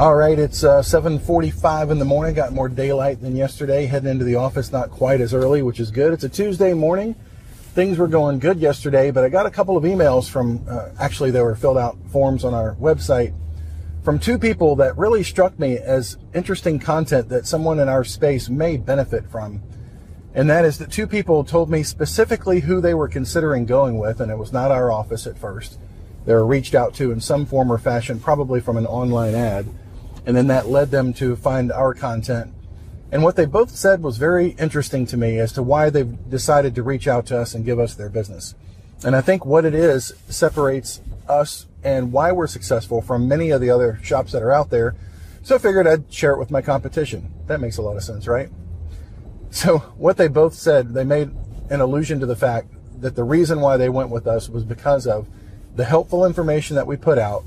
All right, it's uh, 7:45 in the morning. Got more daylight than yesterday. Heading into the office, not quite as early, which is good. It's a Tuesday morning. Things were going good yesterday, but I got a couple of emails from. Uh, actually, they were filled out forms on our website from two people that really struck me as interesting content that someone in our space may benefit from. And that is that two people told me specifically who they were considering going with, and it was not our office at first. They were reached out to in some form or fashion, probably from an online ad and then that led them to find our content. And what they both said was very interesting to me as to why they've decided to reach out to us and give us their business. And I think what it is separates us and why we're successful from many of the other shops that are out there. So I figured I'd share it with my competition. That makes a lot of sense, right? So what they both said, they made an allusion to the fact that the reason why they went with us was because of the helpful information that we put out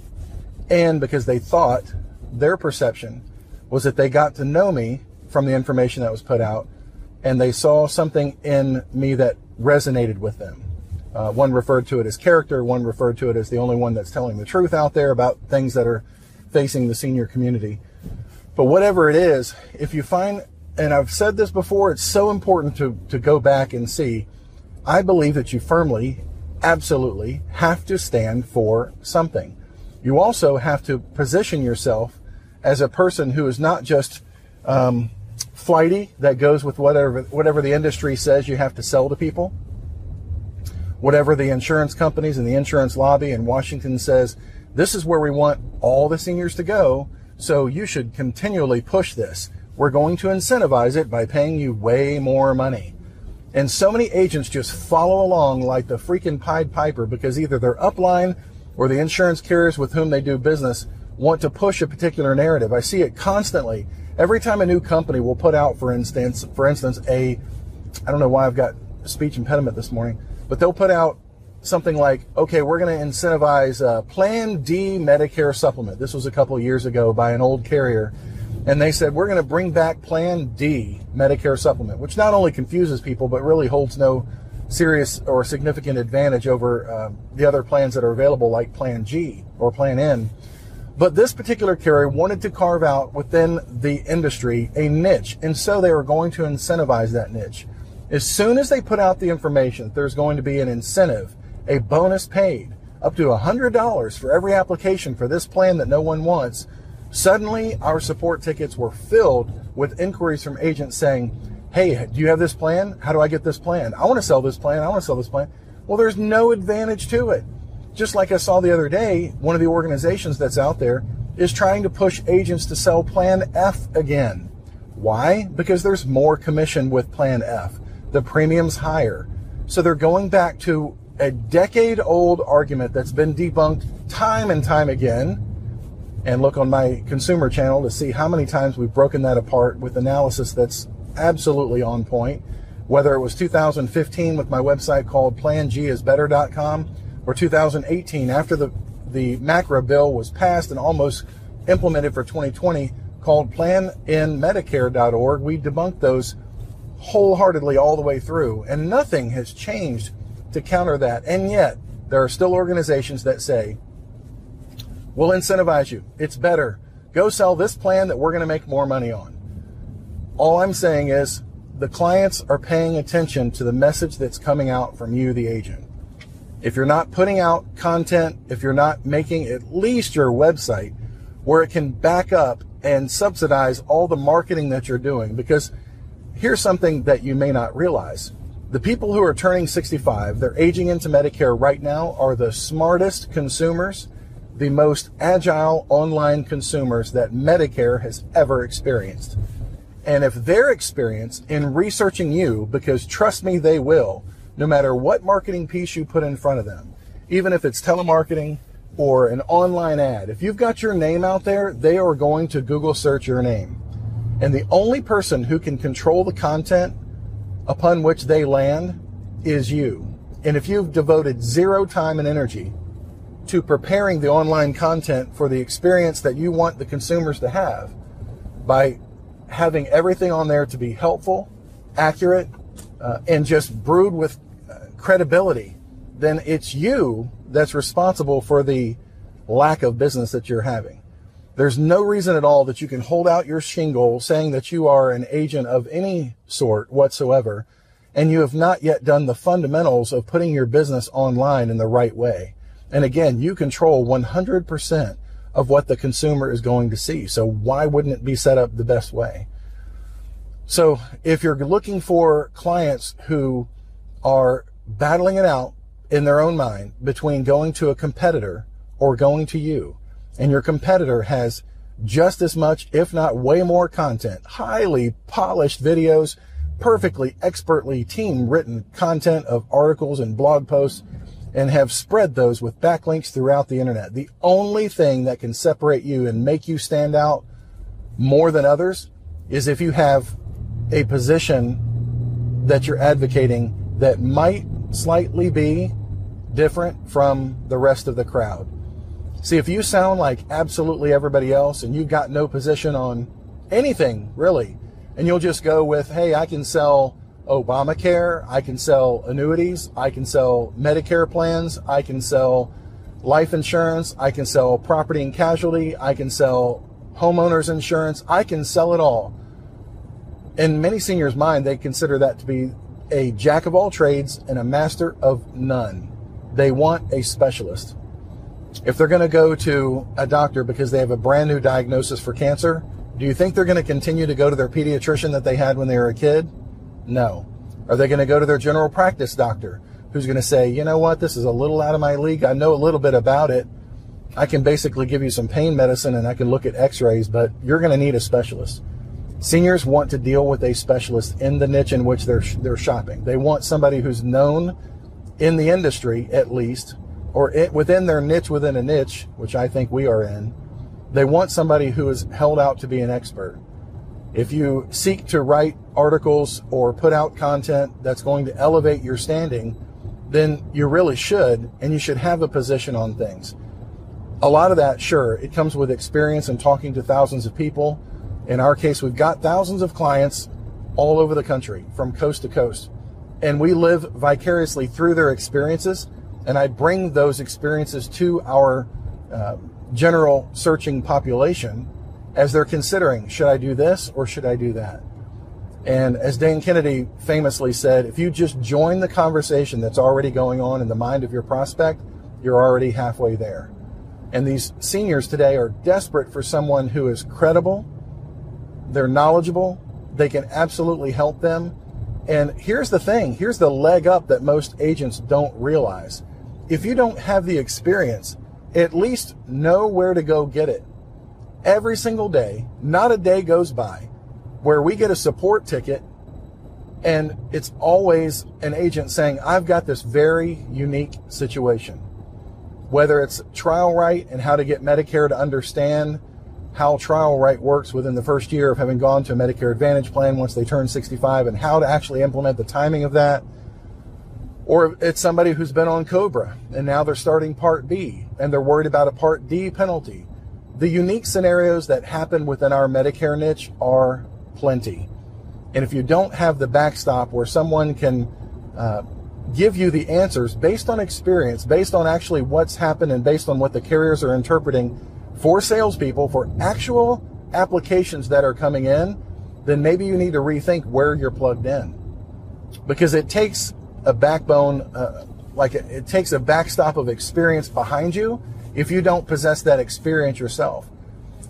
and because they thought their perception was that they got to know me from the information that was put out and they saw something in me that resonated with them. Uh, one referred to it as character, one referred to it as the only one that's telling the truth out there about things that are facing the senior community. But whatever it is, if you find, and I've said this before, it's so important to, to go back and see. I believe that you firmly, absolutely have to stand for something. You also have to position yourself as a person who is not just um, flighty that goes with whatever whatever the industry says you have to sell to people, whatever the insurance companies and the insurance lobby in Washington says this is where we want all the seniors to go. So you should continually push this. We're going to incentivize it by paying you way more money. And so many agents just follow along like the freaking Pied Piper because either their upline or the insurance carriers with whom they do business want to push a particular narrative. I see it constantly. Every time a new company will put out, for instance, for instance, a, I don't know why I've got speech impediment this morning, but they'll put out something like, okay, we're going to incentivize a Plan D Medicare supplement. This was a couple years ago by an old carrier. And they said, we're going to bring back Plan D Medicare supplement, which not only confuses people, but really holds no serious or significant advantage over uh, the other plans that are available, like Plan G or Plan N. But this particular carrier wanted to carve out within the industry a niche, and so they were going to incentivize that niche. As soon as they put out the information there's going to be an incentive, a bonus paid, up to $100 for every application for this plan that no one wants, suddenly our support tickets were filled with inquiries from agents saying, Hey, do you have this plan? How do I get this plan? I want to sell this plan. I want to sell this plan. Well, there's no advantage to it just like I saw the other day, one of the organizations that's out there is trying to push agents to sell Plan F again. Why? Because there's more commission with Plan F. The premium's higher. So they're going back to a decade old argument that's been debunked time and time again. And look on my consumer channel to see how many times we've broken that apart with analysis that's absolutely on point. Whether it was 2015 with my website called plangisbetter.com or 2018 after the, the MACRA bill was passed and almost implemented for 2020 called planinmedicare.org. We debunked those wholeheartedly all the way through, and nothing has changed to counter that. And yet, there are still organizations that say, we'll incentivize you. It's better. Go sell this plan that we're going to make more money on. All I'm saying is the clients are paying attention to the message that's coming out from you, the agent if you're not putting out content, if you're not making at least your website where it can back up and subsidize all the marketing that you're doing, because here's something that you may not realize. The people who are turning 65, they're aging into Medicare right now, are the smartest consumers, the most agile online consumers that Medicare has ever experienced. And if their experience in researching you, because trust me, they will, no matter what marketing piece you put in front of them, even if it's telemarketing or an online ad. If you've got your name out there, they are going to Google search your name. And the only person who can control the content upon which they land is you. And if you've devoted zero time and energy to preparing the online content for the experience that you want the consumers to have by having everything on there to be helpful, accurate, uh, and just brewed with uh, credibility, then it's you that's responsible for the lack of business that you're having. There's no reason at all that you can hold out your shingle saying that you are an agent of any sort whatsoever, and you have not yet done the fundamentals of putting your business online in the right way. And again, you control 100% of what the consumer is going to see. So why wouldn't it be set up the best way? So if you're looking for clients who are battling it out in their own mind between going to a competitor or going to you, and your competitor has just as much, if not way more content, highly polished videos, perfectly expertly team written content of articles and blog posts, and have spread those with backlinks throughout the internet. The only thing that can separate you and make you stand out more than others is if you have a position that you're advocating that might slightly be different from the rest of the crowd. See, if you sound like absolutely everybody else and you've got no position on anything really, and you'll just go with, hey, I can sell Obamacare, I can sell annuities, I can sell Medicare plans, I can sell life insurance, I can sell property and casualty, I can sell homeowners insurance, I can sell it all. In many seniors' mind, they consider that to be a jack of all trades and a master of none. They want a specialist. If they're going to go to a doctor because they have a brand new diagnosis for cancer, do you think they're going to continue to go to their pediatrician that they had when they were a kid? No. Are they going to go to their general practice doctor who's going to say, you know what, this is a little out of my league. I know a little bit about it. I can basically give you some pain medicine and I can look at x rays, but you're going to need a specialist. Seniors want to deal with a specialist in the niche in which they're, they're shopping. They want somebody who's known in the industry, at least, or it, within their niche within a niche, which I think we are in. They want somebody who is held out to be an expert. If you seek to write articles or put out content that's going to elevate your standing, then you really should, and you should have a position on things. A lot of that, sure, it comes with experience and talking to thousands of people. In our case, we've got thousands of clients all over the country from coast to coast. And we live vicariously through their experiences. And I bring those experiences to our uh, general searching population as they're considering should I do this or should I do that? And as Dan Kennedy famously said, if you just join the conversation that's already going on in the mind of your prospect, you're already halfway there. And these seniors today are desperate for someone who is credible, they're knowledgeable, they can absolutely help them. And here's the thing here's the leg up that most agents don't realize. If you don't have the experience, at least know where to go get it every single day, not a day goes by where we get a support ticket and it's always an agent saying, I've got this very unique situation. Whether it's trial right and how to get Medicare to understand how trial right works within the first year of having gone to a Medicare Advantage plan once they turn 65 and how to actually implement the timing of that. Or it's somebody who's been on Cobra and now they're starting Part B and they're worried about a Part D penalty the unique scenarios that happen within our Medicare niche are plenty. And if you don't have the backstop where someone can uh, give you the answers based on experience, based on actually what's happened, and based on what the carriers are interpreting for salespeople for actual applications that are coming in, then maybe you need to rethink where you're plugged in. Because it takes a backbone, uh, like it, it takes a backstop of experience behind you if you don't possess that experience yourself.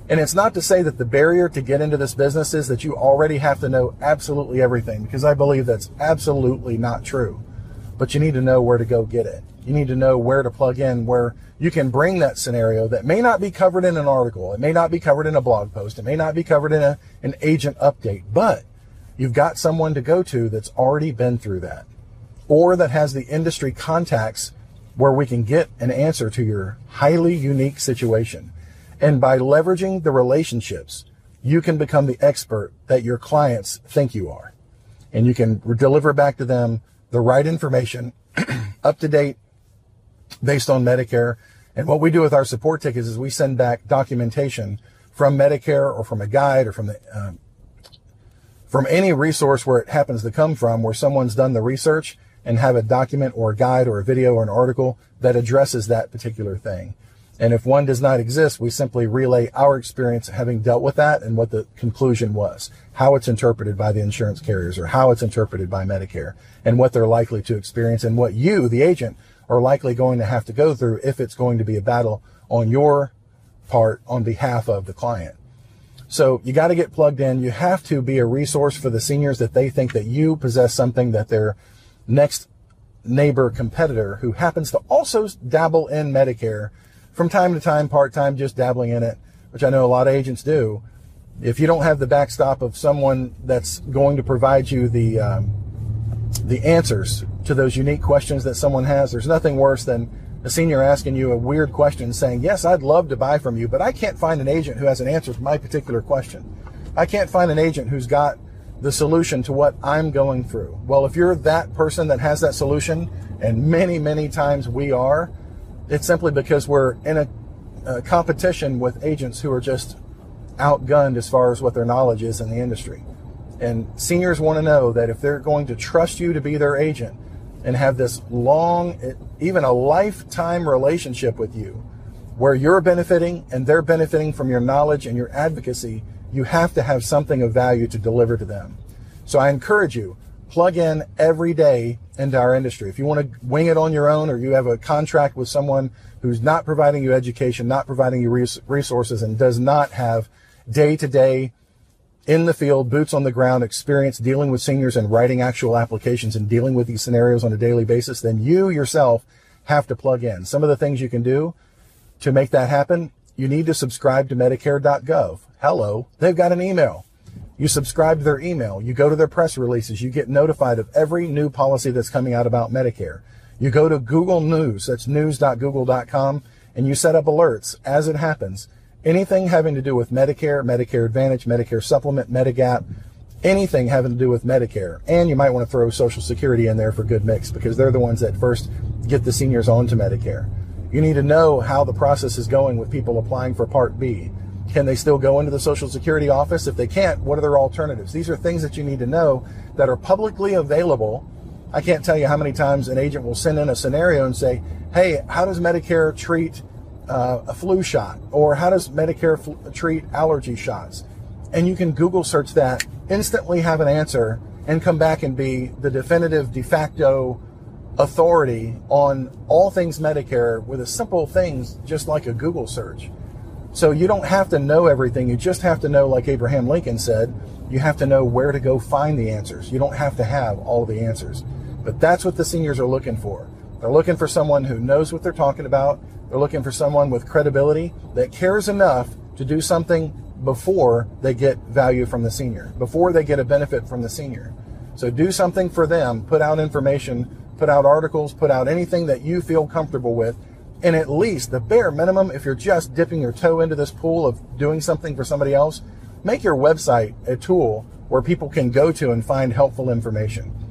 And it's not to say that the barrier to get into this business is that you already have to know absolutely everything, because I believe that's absolutely not true. But you need to know where to go get it. You need to know where to plug in, where you can bring that scenario that may not be covered in an article, it may not be covered in a blog post, it may not be covered in a, an agent update, but you've got someone to go to that's already been through that or that has the industry contacts where we can get an answer to your highly unique situation. And by leveraging the relationships, you can become the expert that your clients think you are. And you can deliver back to them the right information, up to date, based on Medicare. And what we do with our support tickets is we send back documentation from Medicare or from a guide or from the um, from any resource where it happens to come from, where someone's done the research and have a document or a guide or a video or an article that addresses that particular thing. And if one does not exist, we simply relay our experience having dealt with that and what the conclusion was, how it's interpreted by the insurance carriers or how it's interpreted by Medicare and what they're likely to experience and what you, the agent, are likely going to have to go through if it's going to be a battle on your part on behalf of the client. So you got to get plugged in. You have to be a resource for the seniors that they think that you possess something that their next neighbor competitor who happens to also dabble in Medicare from time to time, part time, just dabbling in it, which I know a lot of agents do. If you don't have the backstop of someone that's going to provide you the um, the answers to those unique questions that someone has, there's nothing worse than a senior asking you a weird question saying, Yes, I'd love to buy from you, but I can't find an agent who has an answer to my particular question. I can't find an agent who's got the solution to what I'm going through. Well, if you're that person that has that solution, and many, many times we are, it's simply because we're in a, a competition with agents who are just outgunned as far as what their knowledge is in the industry. And seniors want to know that if they're going to trust you to be their agent and have this long, even a lifetime relationship with you, where you're benefiting and they're benefiting from your knowledge and your advocacy, you have to have something of value to deliver to them. So I encourage you, plug in every day into our industry. If you want to wing it on your own or you have a contract with someone who's not providing you education, not providing you resources, and does not have day to day in the field, boots on the ground experience dealing with seniors and writing actual applications and dealing with these scenarios on a daily basis, then you yourself have to plug in. Some of the things you can do to make that happen, you need to subscribe to Medicare.gov. Hello, they've got an email. You subscribe to their email. You go to their press releases. You get notified of every new policy that's coming out about Medicare. You go to Google News, that's news.google.com, and you set up alerts as it happens anything having to do with Medicare, Medicare Advantage, Medicare Supplement, Medigap, anything having to do with Medicare. And you might want to throw Social Security in there for good mix because they're the ones that first get the seniors onto Medicare. You need to know how the process is going with people applying for Part B. Can they still go into the Social Security office? If they can't, what are their alternatives? These are things that you need to know that are publicly available. I can't tell you how many times an agent will send in a scenario and say, Hey, how does Medicare treat uh, a flu shot or how does Medicare fl- treat allergy shots? And you can Google search that, instantly have an answer, and come back and be the definitive de facto authority on all things Medicare with a simple things just like a Google search. So you don't have to know everything. You just have to know, like Abraham Lincoln said, you have to know where to go find the answers. You don't have to have all the answers. But that's what the seniors are looking for. They're looking for someone who knows what they're talking about, they're looking for someone with credibility that cares enough to do something before they get value from the senior, before they get a benefit from the senior. So do something for them, put out information, put out articles, put out anything that you feel comfortable with. And at least the bare minimum, if you're just dipping your toe into this pool of doing something for somebody else, make your website a tool where people can go to and find helpful information.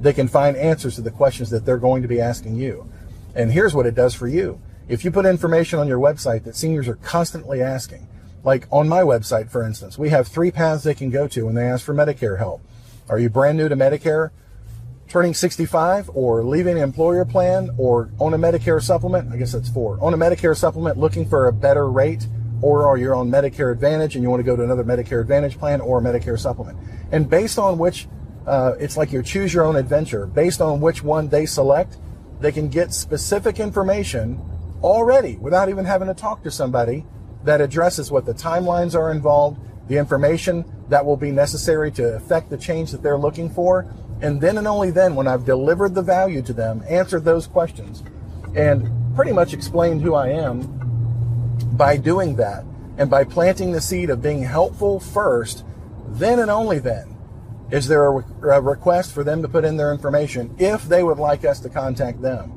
They can find answers to the questions that they're going to be asking you. And here's what it does for you if you put information on your website that seniors are constantly asking, like on my website, for instance, we have three paths they can go to when they ask for Medicare help. Are you brand new to Medicare, turning 65, or leaving an employer plan, or on a Medicare supplement? I guess that's four. On a Medicare supplement, looking for a better rate, or are you on Medicare Advantage and you want to go to another Medicare Advantage plan or Medicare supplement? And based on which, uh, it's like you choose your own adventure. Based on which one they select, they can get specific information already without even having to talk to somebody that addresses what the timelines are involved, the information that will be necessary to affect the change that they're looking for. And then and only then, when I've delivered the value to them, answered those questions, and pretty much explained who I am by doing that and by planting the seed of being helpful first, then and only then is there a, re- a request for them to put in their information if they would like us to contact them.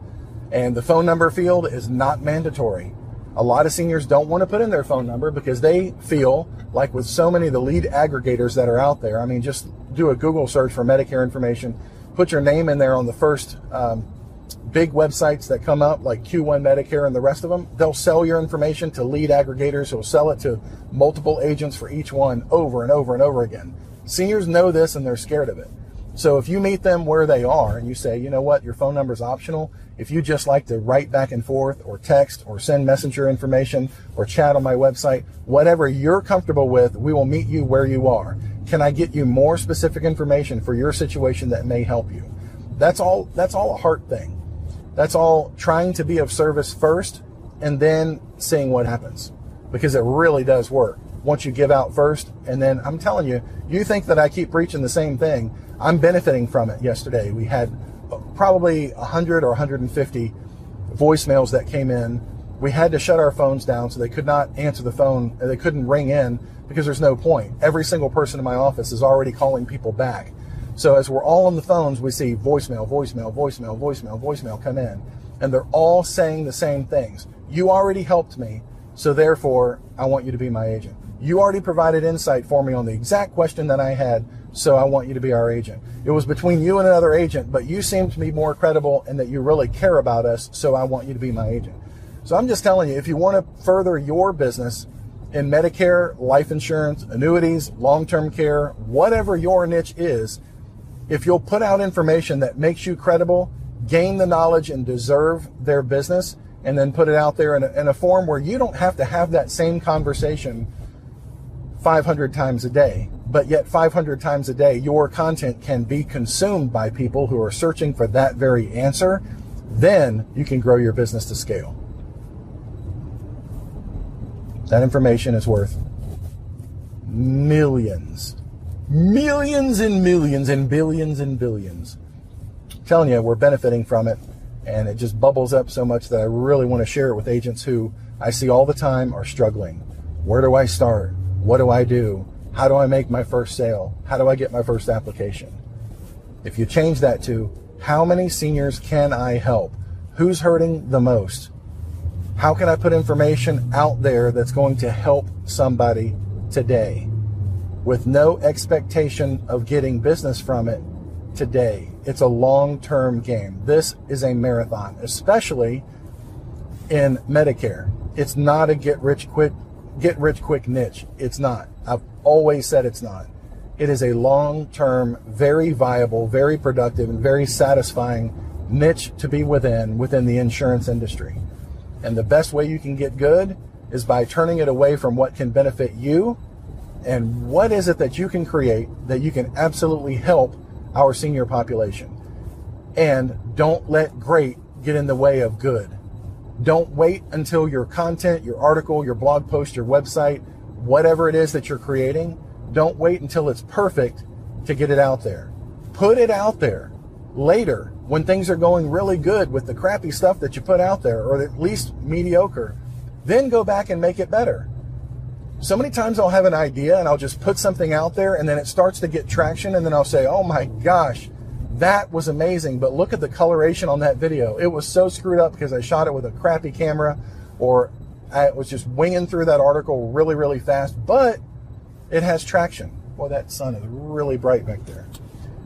And the phone number field is not mandatory. A lot of seniors don't want to put in their phone number because they feel like with so many of the lead aggregators that are out there, I mean, just do a Google search for Medicare information, put your name in there on the first um, big websites that come up, like Q1 Medicare and the rest of them. They'll sell your information to lead aggregators who'll sell it to multiple agents for each one over and over and over again. Seniors know this and they're scared of it. So if you meet them where they are and you say, you know what, your phone number is optional, if you just like to write back and forth or text or send messenger information or chat on my website, whatever you're comfortable with, we will meet you where you are. Can I get you more specific information for your situation that may help you? That's all that's all a heart thing. That's all trying to be of service first and then seeing what happens. Because it really does work. Once you give out first and then I'm telling you, you think that I keep preaching the same thing. I'm benefiting from it yesterday. We had probably 100 or 150 voicemails that came in. We had to shut our phones down so they could not answer the phone. They couldn't ring in because there's no point. Every single person in my office is already calling people back. So as we're all on the phones, we see voicemail, voicemail, voicemail, voicemail, voicemail come in. And they're all saying the same things. You already helped me, so therefore I want you to be my agent. You already provided insight for me on the exact question that I had, so I want you to be our agent. It was between you and another agent, but you seem to be more credible and that you really care about us, so I want you to be my agent. So I'm just telling you, if you want to further your business in Medicare, life insurance, annuities, long term care, whatever your niche is, if you'll put out information that makes you credible, gain the knowledge and deserve their business, and then put it out there in a, in a form where you don't have to have that same conversation 500 times a day but yet 500 times a day, your content can be consumed by people who are searching for that very answer, then you can grow your business to scale. That information is worth millions, millions and millions and billions and billions. I'm telling you, we're benefiting from it, and it just bubbles up so much that I really want to share it with agents who I see all the time are struggling. Where do I start? What do I do? How do I make my first sale? How do I get my first application? If you change that to how many seniors can I help? Who's hurting the most? How can I put information out there that's going to help somebody today with no expectation of getting business from it today? It's a long term game. This is a marathon, especially in Medicare. It's not a get rich quick get rich quick niche. It's not. I've always said it's not. It is a long term, very viable, very productive, and very satisfying niche to be within within the insurance industry. And the best way you can get good is by turning it away from what can benefit you and what is it that you can create that you can absolutely help our senior population. And don't let great get in the way of good. Don't wait until your content, your article, your blog post, your website, whatever it is that you're creating, don't wait until it's perfect to get it out there. Put it out there later when things are going really good with the crappy stuff that you put out there, or at least mediocre. Then go back and make it better. So many times I'll have an idea and I'll just put something out there and then it starts to get traction and then I'll say, oh my gosh, that was amazing. But look at the coloration on that video. It was so screwed up because I shot it with a crappy camera or I was just winging through that article really, really fast, but it has traction. Boy, that sun is really bright back there.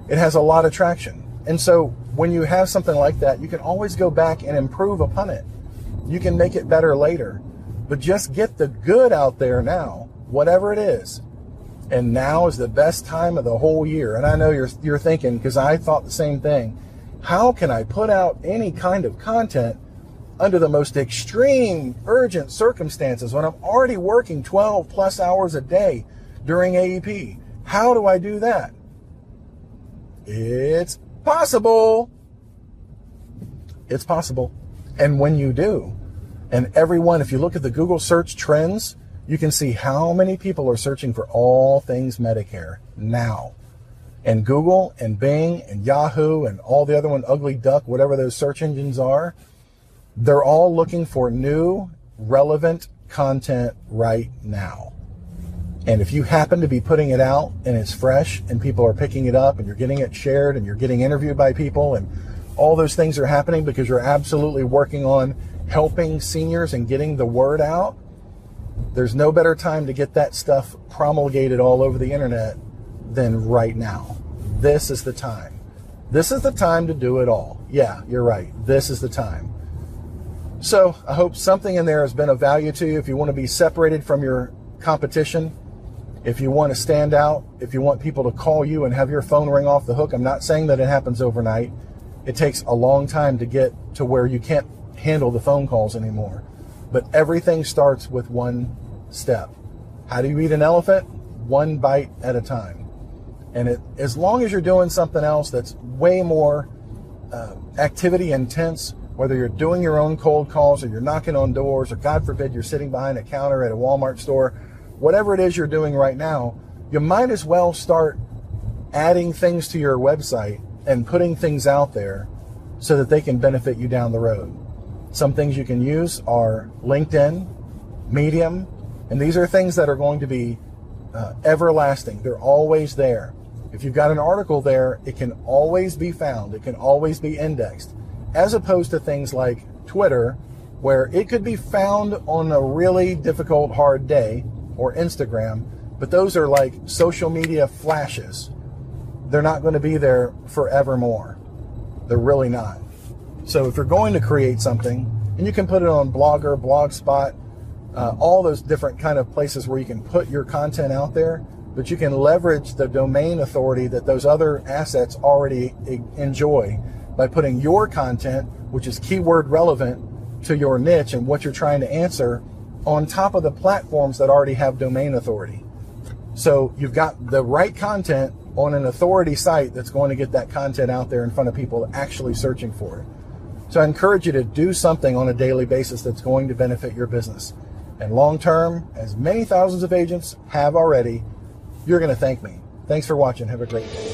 It has a lot of traction. And so when you have something like that, you can always go back and improve upon it. You can make it better later. But just get the good out there now, whatever it is. And now is the best time of the whole year. And I know you're you're thinking because I thought the same thing. How can I put out any kind of content under the most extreme urgent circumstances when I'm already working 12 plus hours a day during AEP. How do I do that? It's possible. It's possible. And when you do, and everyone, if you look at the Google search trends, you can see how many people are searching for all things Medicare now. And Google and Bing and Yahoo and all the other one, Ugly Duck, whatever those search engines are, they're all looking for new, relevant content right now. And if you happen to be putting it out and it's fresh and people are picking it up and you're getting it shared and you're getting interviewed by people and all those things are happening because you're absolutely working on helping seniors and getting the word out, there's no better time to get that stuff promulgated all over the internet than right now. This is the time. This is the time to do it all. Yeah, you're right. This is the time. So I hope something in there has been of value to you. If you want to be separated from your competition, If you want to stand out, if you want people to call you and have your phone ring off the hook, I'm not saying that it happens overnight. It takes a long time to get to where you can't handle the phone calls anymore. But everything starts with one step. How do you eat an elephant? One bite at a time. And it, as long as you're doing something else that's way more uh, activity intense, whether you're doing your own cold calls or you're knocking on doors or God forbid you're sitting behind a counter at a Walmart store, whatever it is you're doing right now, you might as well start adding things to your website and putting things out there so that they can benefit you down the road. Some things you can use are LinkedIn, Medium, and these are things that are going to be uh, everlasting. They're always there. If you've got an article there, it can always be found, it can always be indexed, as opposed to things like Twitter, where it could be found on a really difficult, hard day, or Instagram, but those are like social media flashes. They're not going to be there forevermore. They're really not. So if you're going to create something, and you can put it on Blogger, Blogspot, uh, all those different kind of places where you can put your content out there, but you can leverage the domain authority that those other assets already enjoy by putting your content, which is keyword relevant to your niche and what you're trying to answer, on top of the platforms that already have domain authority. So you've got the right content on an authority site that's going to get that content out there in front of people actually searching for it. So I encourage you to do something on a daily basis that's going to benefit your business. And long term, as many thousands of agents have already, you're going to thank me. Thanks for watching. Have a great day.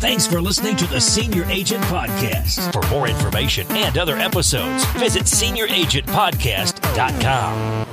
Thanks for listening to the Senior Agent Podcast. For more information and other episodes, visit senioragentpodcast.com.